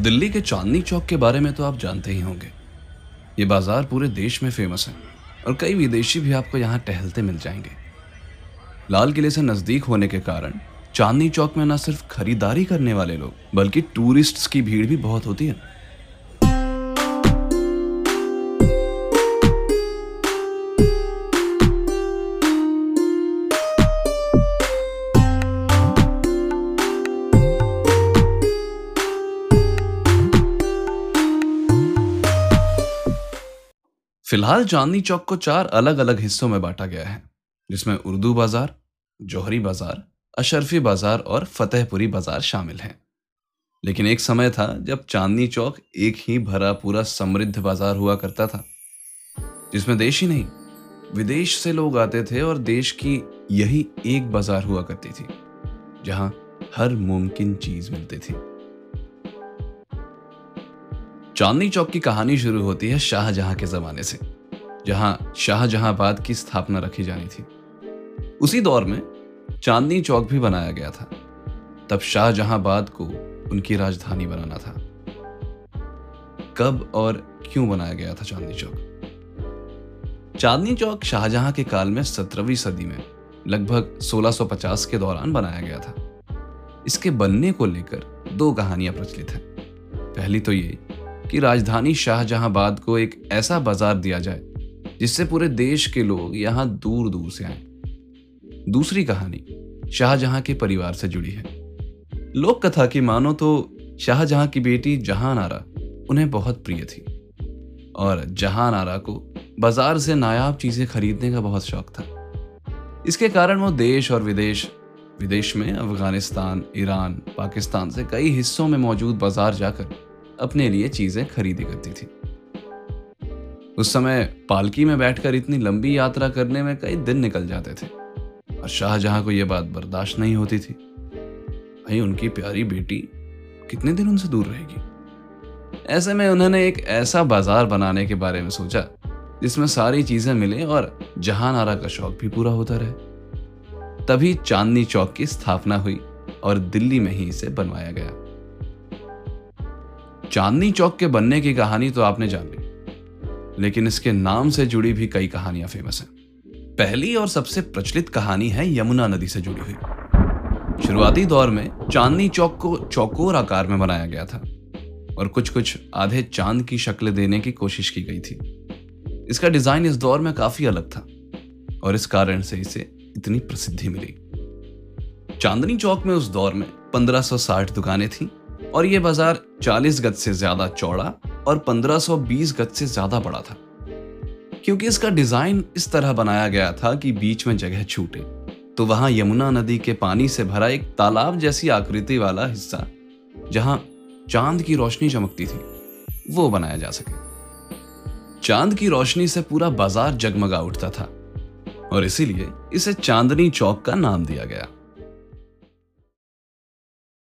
दिल्ली के चांदनी चौक के बारे में तो आप जानते ही होंगे। ये बाज़ार पूरे देश में फ़ेमस है और कई विदेशी भी आपको यहाँ टहलते मिल जाएँगे। लाल किले से नज़दीक होने के कारण चांदनी चौक में न सिर्फ़ खरीदारी करने वाले लोग, बल्कि टूरिस्ट्स की भीड़ भी बहुत होती है। फ़िलहाल चांदनी चौक को चार अलग अलग हिस्सों में बांटा गया है, जिसमें उर्दू बाज़ार, जौहरी बाज़ार, अशरफी बाज़ार और फतेहपुरी बाज़ार शामिल हैं। लेकिन एक समय था जब चांदनी चौक एक ही भरा पूरा समृद्ध बाज़ार हुआ करता था, जिसमें देश ही नहीं, विदेश से लोग आते थे और देश की यही एक बाज़ार हुआ करती थी, जहाँ हर मुमकिन चीज़ मिलती थी। चांदनी चौक की कहानी शुरू होती है शाहजहां के जमाने से, जहाँ शाहजहांबाद की स्थापना रखी जानी थी। उसी दौर में चांदनी चौक भी बनाया गया था। तब शाहजहांबाद को उनकी राजधानी बनाना था। कब और क्यों बनाया गया था चांदनी चौक? चांदनी चौक शाहजहां के काल में सत्रहवीं सदी में लगभग 1650 के दौरान बनाया गया था। इसके बनने को लेकर दो कहानियाँ प्रचलित हैं। पहली तो ये कि राजधानी शाहजहांबाद को एक ऐसा बाज़ार दिया जाए, जिससे पूरे देश के लोग यहाँ दूर दूर से आए। दूसरी कहानी शाहजहां के परिवार से जुड़ी है। लोक कथा की मानो तो शाहजहां की बेटी जहान आरा उन्हें बहुत प्रिय थी। और जहान आरा को बाज़ार से नायाब चीज़ें खरीदने का बहुत शौक था। इसके कारण वो देश और विदेश विदेश में अफ़गानिस्तान, ईरान, पाकिस्तान से कई हिस्सों में मौजूद बाज़ार जाकर अपने लिए चीज़ें खरीदी करती थी। उस समय पालकी में बैठकर इतनी लंबी यात्रा करने में कई दिन निकल जाते थे और शाहजहां को यह बात बर्दाश्त नहीं होती थी। भाई, उनकी प्यारी बेटी कितने दिन उनसे दूर रहेगी? ऐसे में उन्होंने एक ऐसा बाज़ार बनाने के बारे में सोचा, जिसमें सारी चीज़ें मिले और जहाँ नारा का शौक भी पूरा होता रहे। तभी चांदनी चौक की स्थापना हुई और दिल्ली में ही इसे बनवाया गया। चांदनी चौक के बनने की कहानी तो आपने जान ली। लेकिन इसके नाम से जुड़ी भी कई कहानियाँ फ़ेमस हैं। पहली और सबसे प्रचलित कहानी है यमुना नदी से जुड़ी हुई। शुरुआती दौर में चांदनी चौक को चौकोर आकार में बनाया गया था और कुछ कुछ आधे चाँद की शक्ल देने की कोशिश की गई थी। इसका डिज़ाइन इस दौर में काफ़ी अलग था और इस कारण से इसे इतनी प्रसिद्धि मिली। चांदनी चौक में उस दौर में 1560 दुकानें थीं और यह बाज़ार 40 गज से ज़्यादा चौड़ा और 1520 गज से ज़्यादा बड़ा था। क्योंकि इसका डिज़ाइन इस तरह बनाया गया था कि बीच में जगह छूटे तो वहाँ यमुना नदी के पानी से भरा एक तालाब जैसी आकृति वाला हिस्सा, जहाँ चाँद की रोशनी चमकती थी, वो बनाया जा सके। चाँद की रोशनी से पूरा बाज़ार जगमगा उठता था, और इसीलिए इसे चांदनी चौक का नाम दिया गया।